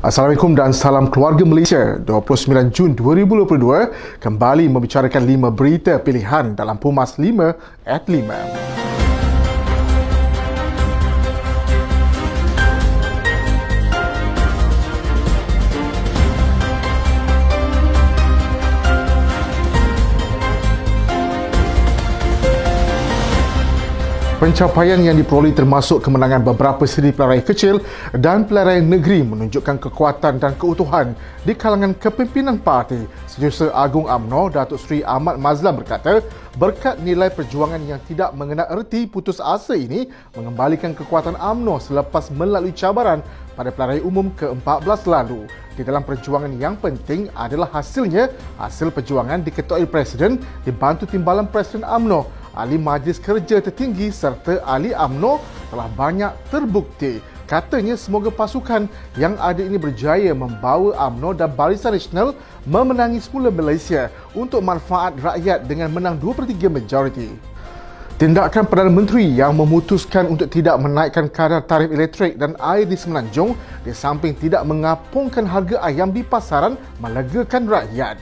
Assalamualaikum dan salam keluarga Malaysia. 29 Jun 2022 kembali membicarakan 5 berita pilihan dalam Pumas 5 at 5. Pencapaian yang diperoleh termasuk kemenangan beberapa siri pelarai kecil dan pelarai negeri menunjukkan kekuatan dan keutuhan di kalangan kepimpinan parti. Setiausaha Agung AMNO, Datuk Seri Ahmad Mazlan berkata, berkat nilai perjuangan yang tidak mengenal erti putus asa ini mengembalikan kekuatan AMNO selepas melalui cabaran pada pelarai umum ke-14 lalu. Di dalam perjuangan yang penting adalah hasilnya, hasil perjuangan diketuai Presiden dibantu timbalan Presiden AMNO ahli majlis kerja tertinggi serta ahli AMNO telah banyak terbukti. Katanya semoga pasukan yang ada ini berjaya membawa AMNO dan Barisan Nasional memenangi semula Malaysia untuk manfaat rakyat dengan menang 2 per 3 majoriti. Tindakan Perdana Menteri yang memutuskan untuk tidak menaikkan kadar tarif elektrik dan air di Semenanjung di samping tidak mengapungkan harga ayam di pasaran melegakan rakyat.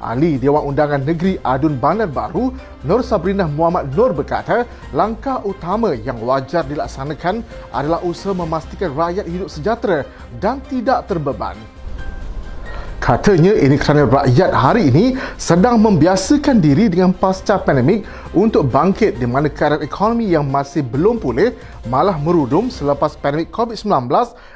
Ahli Dewan Undangan Negeri Adun Bandar Baru, Nur Sabrinah Muhammad Nur berkata, langkah utama yang wajar dilaksanakan adalah usaha memastikan rakyat hidup sejahtera dan tidak terbeban. Katanya ini kerana rakyat hari ini sedang membiasakan diri dengan pasca pandemik untuk bangkit di mana keadaan ekonomi yang masih belum pulih malah merudum selepas pandemik COVID-19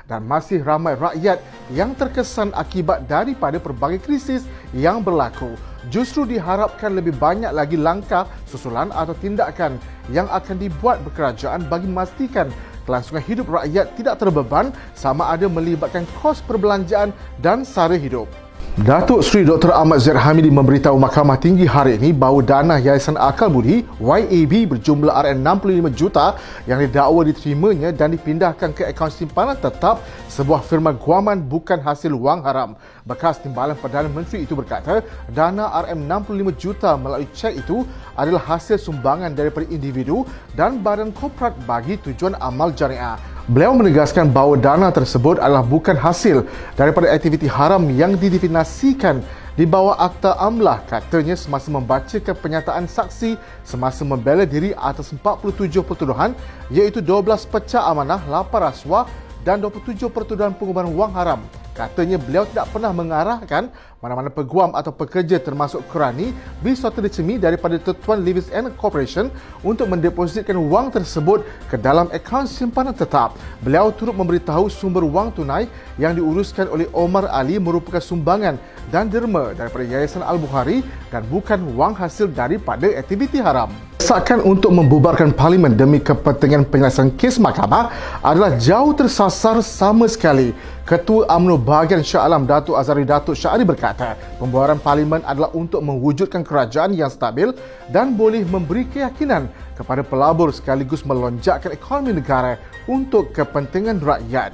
dan masih ramai rakyat yang terkesan akibat daripada pelbagai krisis yang berlaku. Justru diharapkan lebih banyak lagi langkah susulan atau tindakan yang akan dibuat berkerajaan bagi memastikan kelangsungan hidup rakyat tidak terbeban sama ada melibatkan kos perbelanjaan dan sara hidup. Datuk Seri Dr. Ahmad Zaid Hamidi memberitahu Mahkamah Tinggi hari ini bahawa dana Yayasan Akal Budi YAB berjumlah RM65 juta yang didakwa diterimanya dan dipindahkan ke akaun simpanan tetap sebuah firma guaman bukan hasil wang haram. Bekas Timbalan Perdana Menteri itu berkata dana RM65 juta melalui cek itu adalah hasil sumbangan daripada individu dan badan korporat bagi tujuan amal jariah. Beliau menegaskan bahawa dana tersebut adalah bukan hasil daripada aktiviti haram yang didefinasikan di bawah Akta Amlah katanya semasa membacakan penyataan saksi semasa membela diri atas 47 pertuduhan iaitu 12 pecah amanah, 8 rasuah dan 27 pertuduhan pengubahan wang haram. Katanya beliau tidak pernah mengarahkan mana-mana peguam atau pekerja termasuk kerani suatu dicemi daripada Tuan Levis and Corporation untuk mendepositkan wang tersebut ke dalam akaun simpanan tetap. Beliau turut memberitahu sumber wang tunai yang diuruskan oleh Omar Ali merupakan sumbangan dan derma daripada Yayasan Al-Bukhari dan bukan wang hasil daripada aktiviti haram. Desakan untuk membubarkan parlimen demi kepentingan penyelesaian kes mahkamah adalah jauh tersasar sama sekali. Ketua UMNO bahagian Shah Alam Datuk Azari Datuk Syahri berkata, pembubaran parlimen adalah untuk mewujudkan kerajaan yang stabil dan boleh memberi keyakinan kepada pelabur sekaligus melonjakkan ekonomi negara untuk kepentingan rakyat.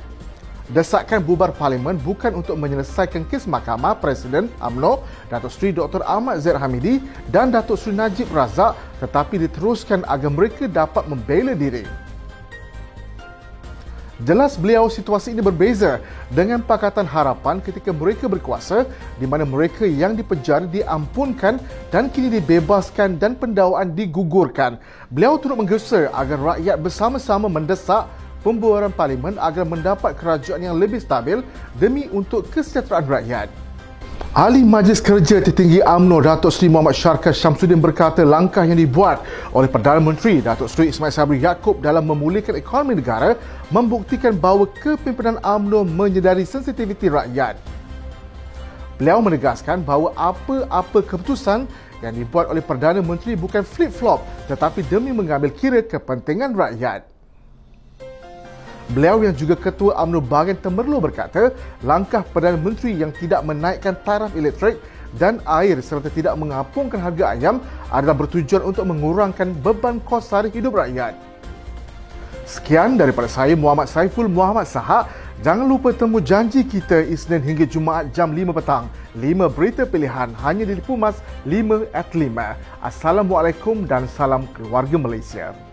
Desakan bubar parlimen bukan untuk menyelesaikan kes mahkamah Presiden AMNO, Datuk Seri Dr. Ahmad Zaid Hamidi dan Datuk Seri Najib Razak tetapi diteruskan agar mereka dapat membela diri. Jelas beliau situasi ini berbeza dengan Pakatan Harapan ketika mereka berkuasa di mana mereka yang dipenjara diampunkan dan kini dibebaskan dan pendakwaan digugurkan. Beliau turut menggesa agar rakyat bersama-sama mendesak pembuaran parlimen agar mendapat kerajaan yang lebih stabil demi untuk kesejahteraan rakyat. Ahli Majlis Kerja Tertinggi AMNO Datuk Seri Muhammad Syarkar Syamsuddin berkata langkah yang dibuat oleh Perdana Menteri Datuk Seri Ismail Sabri Yaakob dalam memulihkan ekonomi negara membuktikan bahawa kepimpinan AMNO menyedari sensitiviti rakyat. Beliau menegaskan bahawa apa-apa keputusan yang dibuat oleh Perdana Menteri bukan flip-flop tetapi demi mengambil kira kepentingan rakyat. Beliau yang juga Ketua UMNO Bahagian Temerloh berkata, langkah Perdana Menteri yang tidak menaikkan taraf elektrik dan air serta tidak mengapungkan harga ayam adalah bertujuan untuk mengurangkan beban kos sehari hidup rakyat. Sekian daripada saya Muhammad Saiful Muhammad Sahak. Jangan lupa temu janji kita Isnin hingga Jumaat jam 5 petang. 5 berita pilihan hanya di Pumas 5 at 5. Assalamualaikum dan salam keluarga Malaysia.